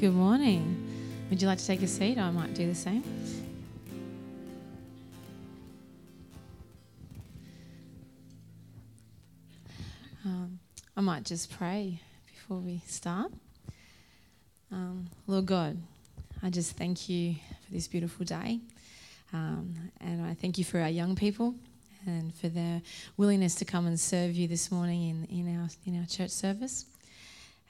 Good morning. Would you like to take a seat? I might do the same. Um, I might just pray before we start. Um, Lord God, I just thank you for this beautiful day. Um, and I thank you for our young people and for their willingness to come and serve you this morning in, in, our, in our church service.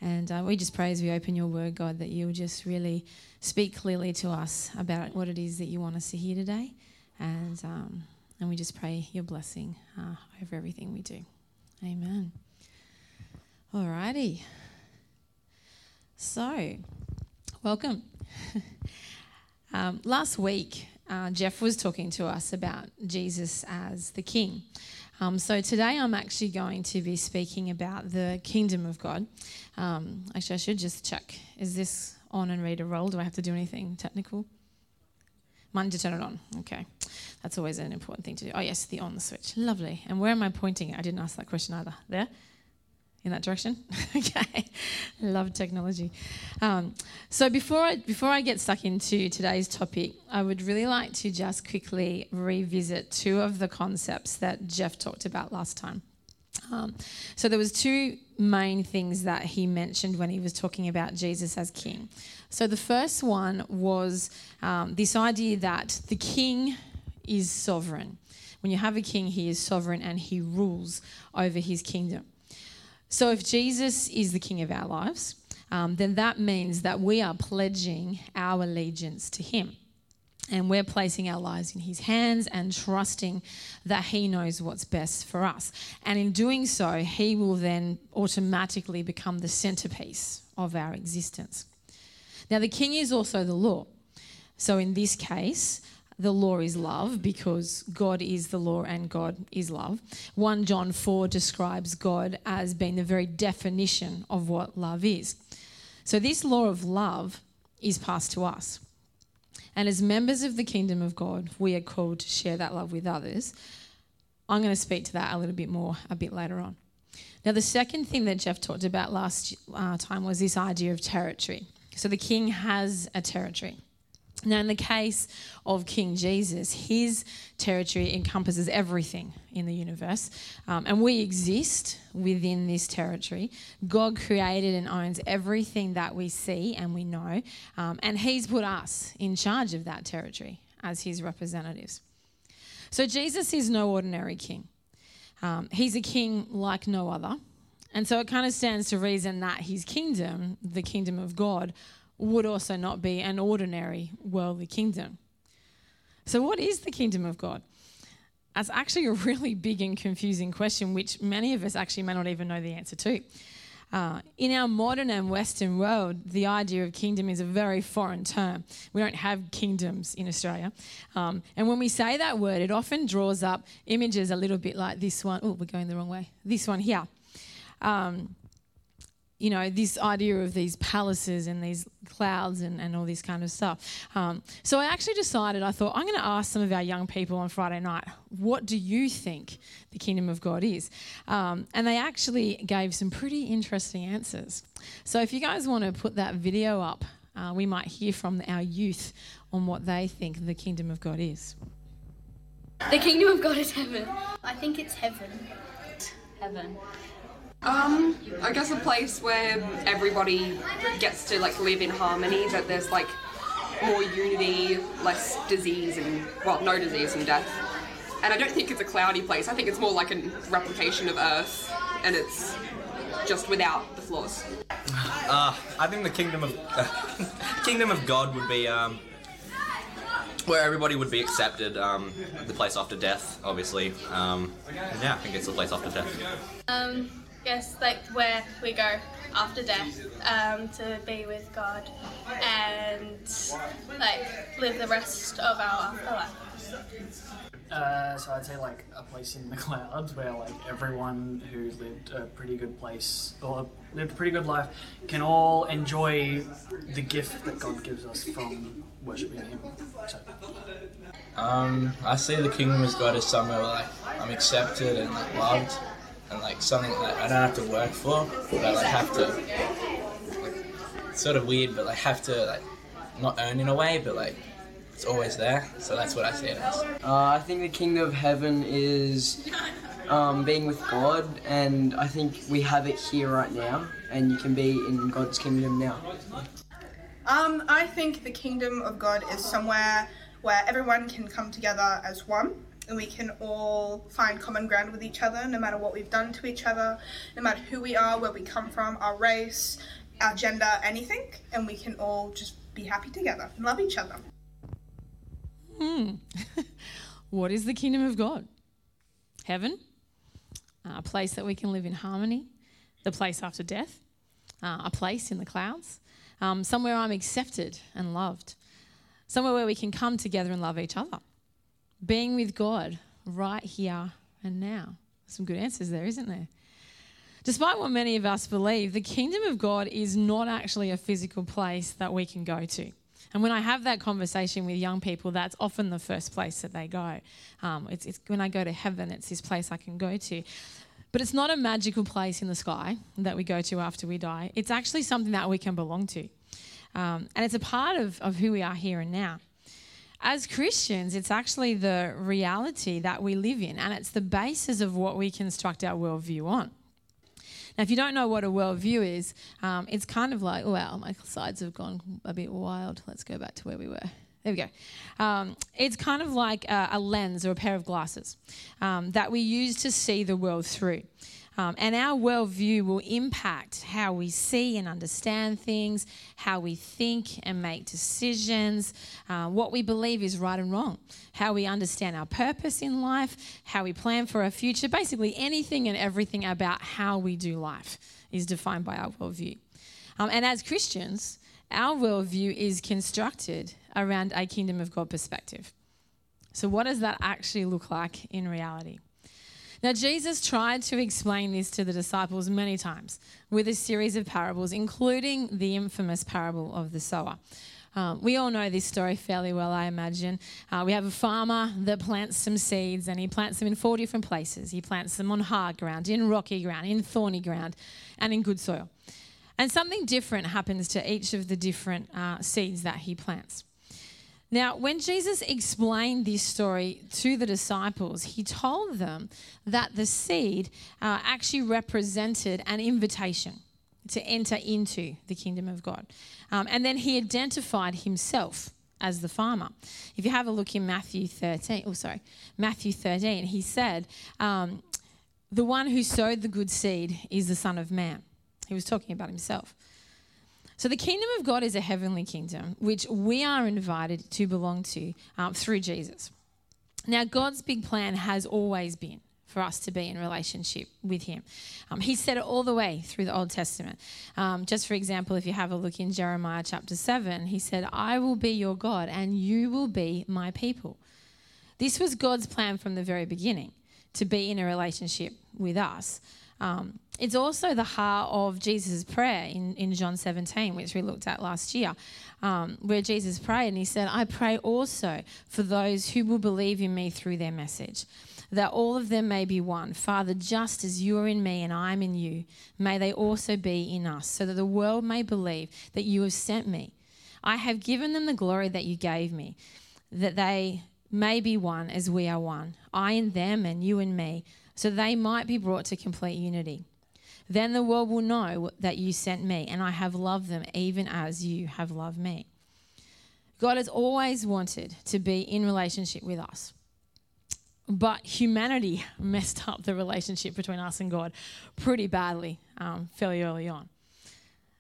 And uh, we just pray as we open your word, God, that you'll just really speak clearly to us about what it is that you want us to hear today. And, um, and we just pray your blessing uh, over everything we do. Amen. Alrighty. So, welcome. um, last week, uh, Jeff was talking to us about Jesus as the King. Um, so today I'm actually going to be speaking about the kingdom of God. Um, actually, I should just check. Is this on and ready to roll? Do I have to do anything technical? Mine to turn it on. Okay. That's always an important thing to do. Oh, yes, the on the switch. Lovely. And where am I pointing? I didn't ask that question either. There? In that direction. okay, love technology. Um, so before I, before I get stuck into today's topic, I would really like to just quickly revisit two of the concepts that Jeff talked about last time. Um, so there was two main things that he mentioned when he was talking about Jesus as king. So the first one was um, this idea that the king is sovereign. When you have a king, he is sovereign and he rules over his kingdom. So if Jesus is the king of our lives, um, then that means that we are pledging our allegiance to him. And we're placing our lives in his hands and trusting that he knows what's best for us. And in doing so, he will then automatically become the centerpiece of our existence. Now, the king is also the law. So in this case, the law is love because God is the law and God is love. 1 John 4 describes God as being the very definition of what love is. So, this law of love is passed to us. And as members of the kingdom of God, we are called to share that love with others. I'm going to speak to that a little bit more a bit later on. Now, the second thing that Jeff talked about last uh, time was this idea of territory. So, the king has a territory. Now, in the case of King Jesus, his territory encompasses everything in the universe, um, and we exist within this territory. God created and owns everything that we see and we know, um, and he's put us in charge of that territory as his representatives. So, Jesus is no ordinary king, um, he's a king like no other. And so it kind of stands to reason that his kingdom, the kingdom of God, would also not be an ordinary worldly kingdom. So, what is the kingdom of God? That's actually a really big and confusing question, which many of us actually may not even know the answer to. Uh, in our modern and Western world, the idea of kingdom is a very foreign term. We don't have kingdoms in Australia. Um, and when we say that word, it often draws up images a little bit like this one. Oh, we're going the wrong way. This one here. Um, you know, this idea of these palaces and these clouds and, and all this kind of stuff. Um, so I actually decided, I thought, I'm going to ask some of our young people on Friday night, what do you think the kingdom of God is? Um, and they actually gave some pretty interesting answers. So if you guys want to put that video up, uh, we might hear from our youth on what they think the kingdom of God is. The kingdom of God is heaven. I think it's heaven. Heaven. Um, I guess a place where everybody gets to like live in harmony, that there's like more unity, less disease and well, no disease and death. And I don't think it's a cloudy place. I think it's more like a replication of Earth, and it's just without the flaws. Uh, I think the kingdom of uh, kingdom of God would be um, where everybody would be accepted. Um, the place after death, obviously. Um, yeah, I think it's the place after death. Um, guess like where we go after death um, to be with God and like live the rest of our afterlife. Uh, so I'd say like a place in the clouds where like everyone who lived a pretty good place or lived a pretty good life can all enjoy the gift that God gives us from worshiping Him. So. Um, I see the kingdom of God as somewhere where like I'm accepted and like loved, and like something that I don't have to work for, but I like have to like, sort of weird, but like have to like not earn in a way, but like it's always there. So that's what I see it as. Uh, I think the kingdom of heaven is um, being with God, and I think we have it here right now, and you can be in God's kingdom now. Um, I think the kingdom of God is somewhere where everyone can come together as one and we can all find common ground with each other no matter what we've done to each other, no matter who we are, where we come from, our race, our gender, anything, and we can all just be happy together and love each other. Hmm. what is the kingdom of God? Heaven, a place that we can live in harmony, the place after death, uh, a place in the clouds, um, somewhere I'm accepted and loved, somewhere where we can come together and love each other. Being with God right here and now. Some good answers there, isn't there? Despite what many of us believe, the kingdom of God is not actually a physical place that we can go to. And when I have that conversation with young people, that's often the first place that they go. Um, it's, it's when I go to heaven, it's this place I can go to. But it's not a magical place in the sky that we go to after we die. It's actually something that we can belong to. Um, and it's a part of, of who we are here and now. As Christians, it's actually the reality that we live in, and it's the basis of what we construct our worldview on. Now, if you don't know what a worldview is, um, it's kind of like, well, my sides have gone a bit wild. Let's go back to where we were. There we go. Um, it's kind of like a, a, lens or a pair of glasses um, that we use to see the world through. Um, and our worldview will impact how we see and understand things, how we think and make decisions, uh, what we believe is right and wrong, how we understand our purpose in life, how we plan for our future. Basically, anything and everything about how we do life is defined by our worldview. Um, and as Christians, our worldview is constructed around a kingdom of God perspective. So, what does that actually look like in reality? Now, Jesus tried to explain this to the disciples many times with a series of parables, including the infamous parable of the sower. Um, we all know this story fairly well, I imagine. Uh, we have a farmer that plants some seeds and he plants them in four different places. He plants them on hard ground, in rocky ground, in thorny ground, and in good soil. And something different happens to each of the different uh, seeds that he plants. Now, when Jesus explained this story to the disciples, he told them that the seed uh, actually represented an invitation to enter into the kingdom of God. Um, and then he identified himself as the farmer. If you have a look in Matthew 13, oh, sorry, Matthew 13, he said, um, The one who sowed the good seed is the Son of Man. He was talking about himself. So, the kingdom of God is a heavenly kingdom, which we are invited to belong to um, through Jesus. Now, God's big plan has always been for us to be in relationship with Him. Um, he said it all the way through the Old Testament. Um, just for example, if you have a look in Jeremiah chapter 7, He said, I will be your God and you will be my people. This was God's plan from the very beginning to be in a relationship with us. Um, it's also the heart of Jesus' prayer in, in John 17, which we looked at last year, um, where Jesus prayed and he said, I pray also for those who will believe in me through their message, that all of them may be one. Father, just as you are in me and I am in you, may they also be in us, so that the world may believe that you have sent me. I have given them the glory that you gave me, that they may be one as we are one, I and them and you and me so they might be brought to complete unity. Then the world will know that you sent me, and I have loved them even as you have loved me. God has always wanted to be in relationship with us. But humanity messed up the relationship between us and God pretty badly um, fairly early on.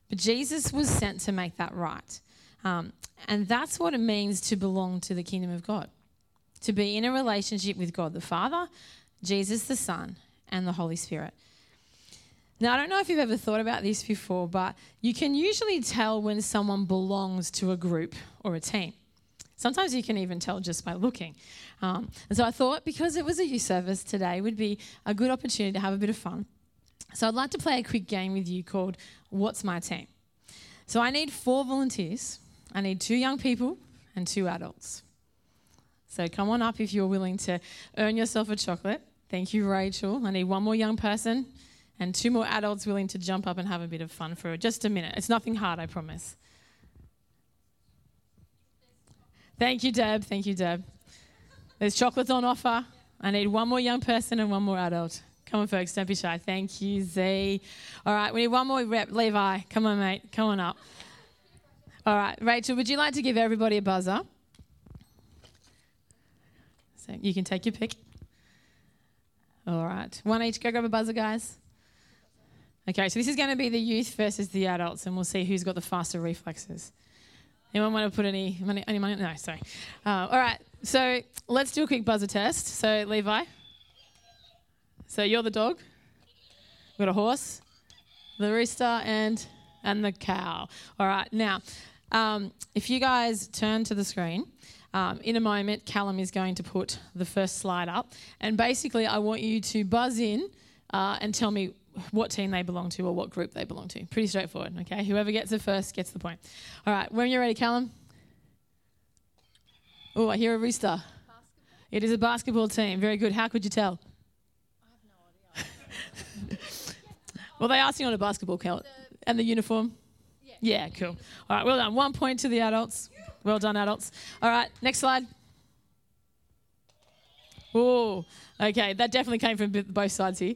But Jesus was sent to make that right. Um, and that's what it means to belong to the kingdom of God to be in a relationship with God the Father Jesus the Son, and the Holy Spirit. Now, I don't know if you've ever thought about this before, but you can usually tell when someone belongs to a group or a team. Sometimes you can even tell just by looking. Um, and so I thought because it was a youth service today would be a good opportunity to have a bit of fun. So I'd like to play a quick game with you called What's My Team? So I need four volunteers. I need two young people and two adults. So come on up if you're willing to earn yourself a chocolate. Thank you, Rachel. I need one more young person and two more adults willing to jump up and have a bit of fun for just a minute. It's nothing hard, I promise. Thank you, Deb. Thank you, Deb. There's chocolates on offer. I need one more young person and one more adult. Come on, folks, don't be shy. Thank you, Z. All right, we need one more rep. Levi, come on, mate. Come on up. All right, Rachel, would you like to give everybody a buzzer? So you can take your pick. All right, one each. Go grab a buzzer, guys. Okay, so this is going to be the youth versus the adults, and we'll see who's got the faster reflexes. Anyone want to put any money? Any money? No, sorry. Uh, all right, so let's do a quick buzzer test. So, Levi. So you're the dog. We've got a horse, the rooster, and and the cow. All right. Now, um, if you guys turn to the screen, um, in a moment, Callum is going to put the first slide up, and basically, I want you to buzz in uh, and tell me what team they belong to or what group they belong to. Pretty straightforward. Okay. Whoever gets it first gets the point. All right. When you're ready, Callum. Oh, I hear a rooster. It is a basketball team. Very good. How could you tell? well, they asked you on a basketball count. And the uniform? Yeah. yeah, cool. All right, well done. One point to the adults. Well done, adults. All right, next slide. Oh, okay. That definitely came from both sides here.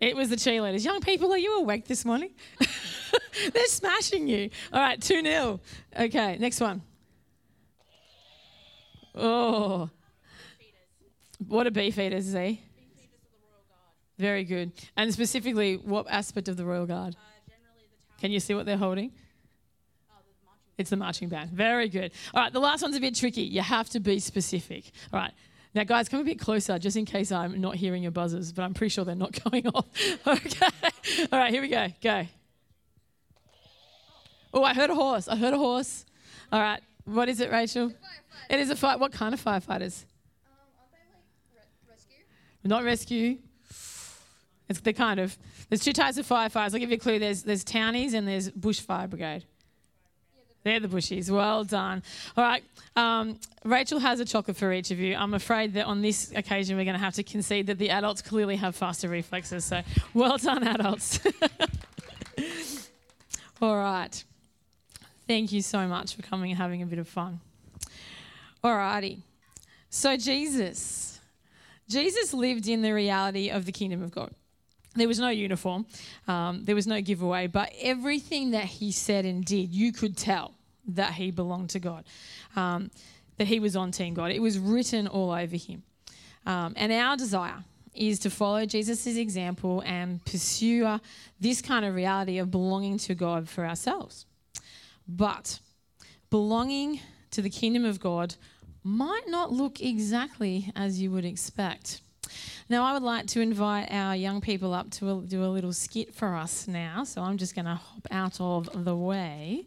It was the cheerleaders. Young people, are you awake this morning? They're smashing you. All right, 2 0. Okay, next one. Oh. What are beef eaters, Z? Eh? Very good. And specifically, what aspect of the Royal Guard? Can you see what they're holding? It's the marching band. Very good. All right, the last one's a bit tricky. You have to be specific. All right. Now, guys, come a bit closer just in case I'm not hearing your buzzers, but I'm pretty sure they're not going off. okay. All right, here we go. Go. Oh, I heard a horse. I heard a horse. All right. What is it, Rachel? It is a fight. What kind of firefighters? Not rescue. It's the kind of. There's two types of firefighters. I'll give you a clue. There's there's townies and there's bushfire brigade. They're the bushies. Well done. All right. Um, Rachel has a chocolate for each of you. I'm afraid that on this occasion we're going to have to concede that the adults clearly have faster reflexes. So well done, adults. All right. Thank you so much for coming and having a bit of fun. All righty. So Jesus. Jesus lived in the reality of the kingdom of God. There was no uniform, um, there was no giveaway, but everything that he said and did, you could tell that he belonged to God, um, that he was on Team God. It was written all over him. Um, and our desire is to follow Jesus' example and pursue uh, this kind of reality of belonging to God for ourselves. But belonging to the kingdom of God might not look exactly as you would expect. Now, I would like to invite our young people up to do a little skit for us now. So I'm just going to hop out of the way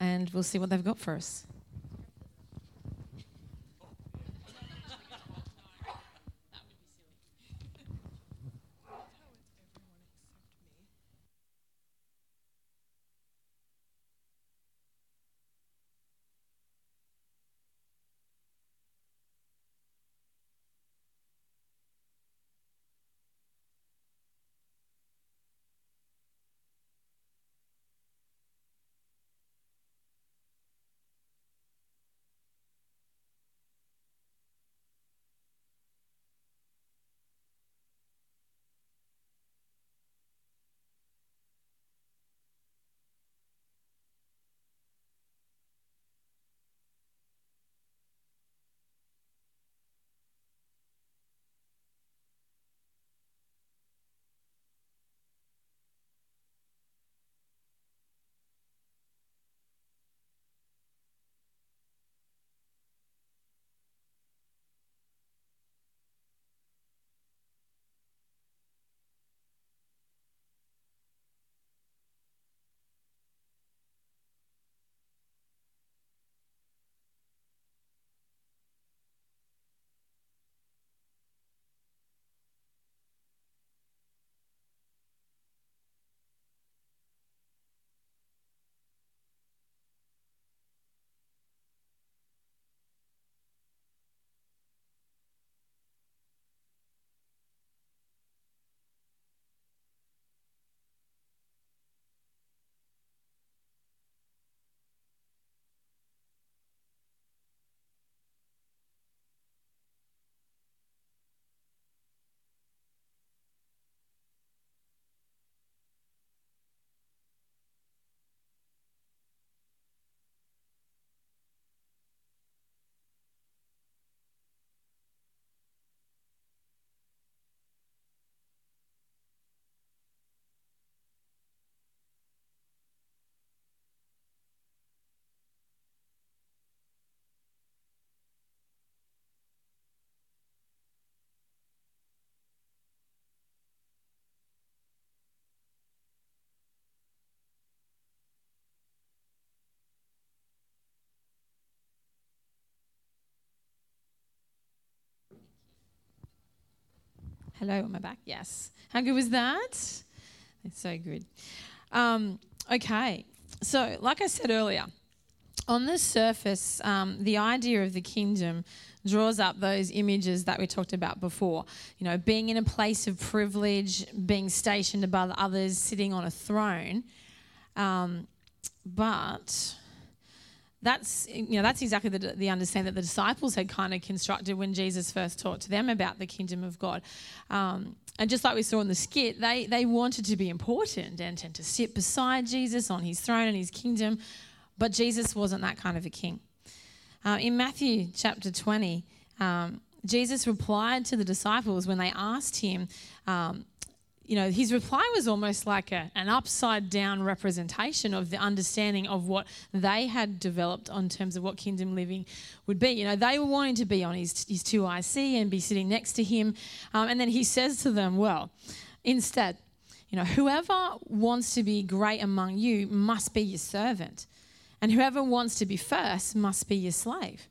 and we'll see what they've got for us. Hello, am I back? Yes. How good was that? It's so good. Um, okay, so like I said earlier, on the surface, um, the idea of the kingdom draws up those images that we talked about before. You know, being in a place of privilege, being stationed above others, sitting on a throne. Um, but that's you know that's exactly the, the understanding that the disciples had kind of constructed when Jesus first taught to them about the kingdom of God. Um, and just like we saw in the skit, they, they wanted to be important and, and to sit beside Jesus on his throne and his kingdom, but Jesus wasn't that kind of a king. Uh, in Matthew chapter 20, um, Jesus replied to the disciples when they asked him, um, you know, his reply was almost like a, an upside down representation of the understanding of what they had developed on terms of what kingdom living would be. You know, they were wanting to be on his, his 2IC and be sitting next to him. Um, and then he says to them, well, instead, you know, whoever wants to be great among you must be your servant. And whoever wants to be first must be your slave.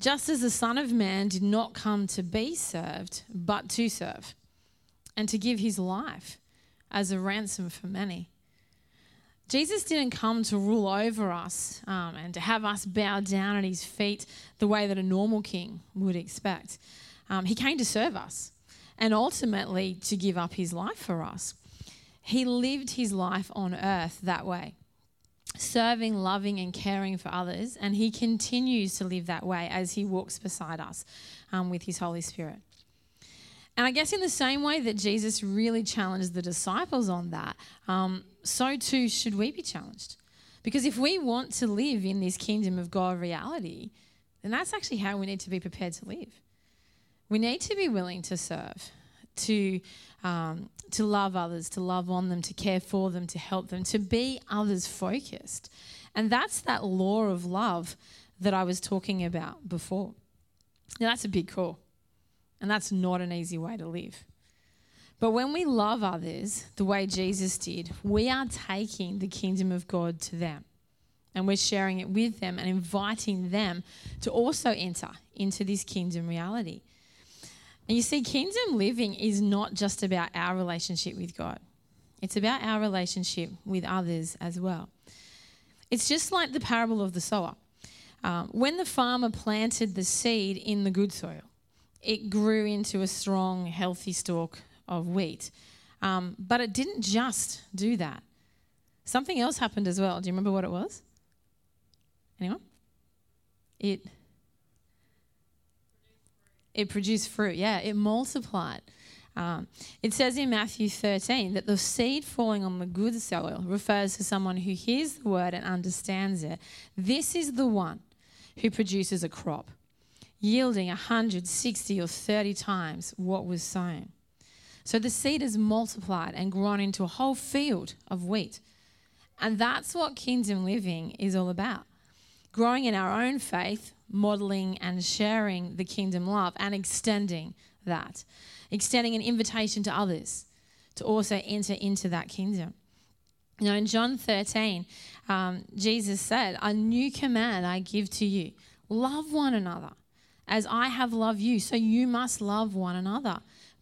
Just as the Son of Man did not come to be served, but to serve and to give his life as a ransom for many. Jesus didn't come to rule over us um, and to have us bow down at his feet the way that a normal king would expect. Um, he came to serve us and ultimately to give up his life for us. He lived his life on earth that way, serving, loving, and caring for others, and he continues to live that way as he walks beside us um, with his Holy Spirit. And I guess in the same way that Jesus really challenged the disciples on that, um, so too should we be challenged. Because if we want to live in this kingdom of God reality, then that's actually how we need to be prepared to live. We need to be willing to serve, to, um, to love others, to love on them, to care for them, to help them, to be others focused. And that's that law of love that I was talking about before. Now, that's a big call. And that's not an easy way to live. But when we love others the way Jesus did, we are taking the kingdom of God to them. And we're sharing it with them and inviting them to also enter into this kingdom reality. And you see, kingdom living is not just about our relationship with God, it's about our relationship with others as well. It's just like the parable of the sower. Um, when the farmer planted the seed in the good soil, it grew into a strong, healthy stalk of wheat. Um, but it didn't just do that. Something else happened as well. Do you remember what it was? Anyone? It it produced fruit. Yeah, it multiplied. Um, it says in Matthew 13 that the seed falling on the good soil refers to someone who hears the word and understands it. This is the one who produces a crop yielding 160 or 30 times what was sown. So the seed has multiplied and grown into a whole field of wheat. And that's what kingdom living is all about growing in our own faith, modeling and sharing the kingdom love, and extending that, extending an invitation to others to also enter into that kingdom. Know, in John 13, um, Jesus said, A new command I give to you love one another as I have loved you, so you must love one another.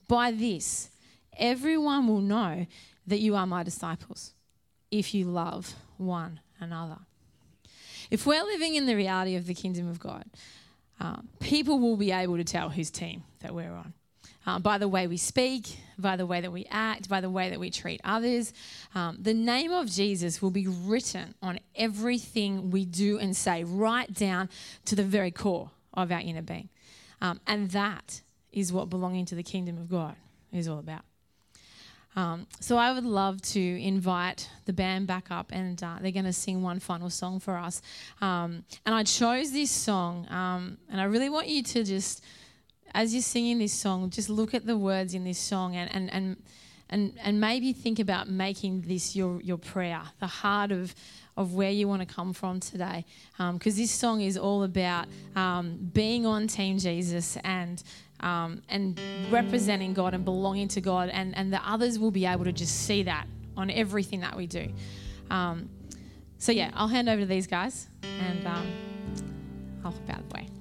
By this, everyone will know that you are my disciples if you love one another. If we're living in the reality of the kingdom of God, um, people will be able to tell whose team that we're on. Um, by the way we speak, by the way that we act, by the way that we treat others. Um, the name of Jesus will be written on everything we do and say, right down to the very core of our inner being. Um, and that is what belonging to the kingdom of God is all about. Um, so I would love to invite the band back up, and uh, they're going to sing one final song for us. Um, and I chose this song, um, and I really want you to just, as you're singing this song, just look at the words in this song and and and and, and maybe think about making this your your prayer, the heart of of where you want to come from today. Because um, this song is all about um, being on Team Jesus and um, and representing God and belonging to God, and, and the others will be able to just see that on everything that we do. Um, so, yeah, I'll hand over to these guys and um, I'll hop out the way.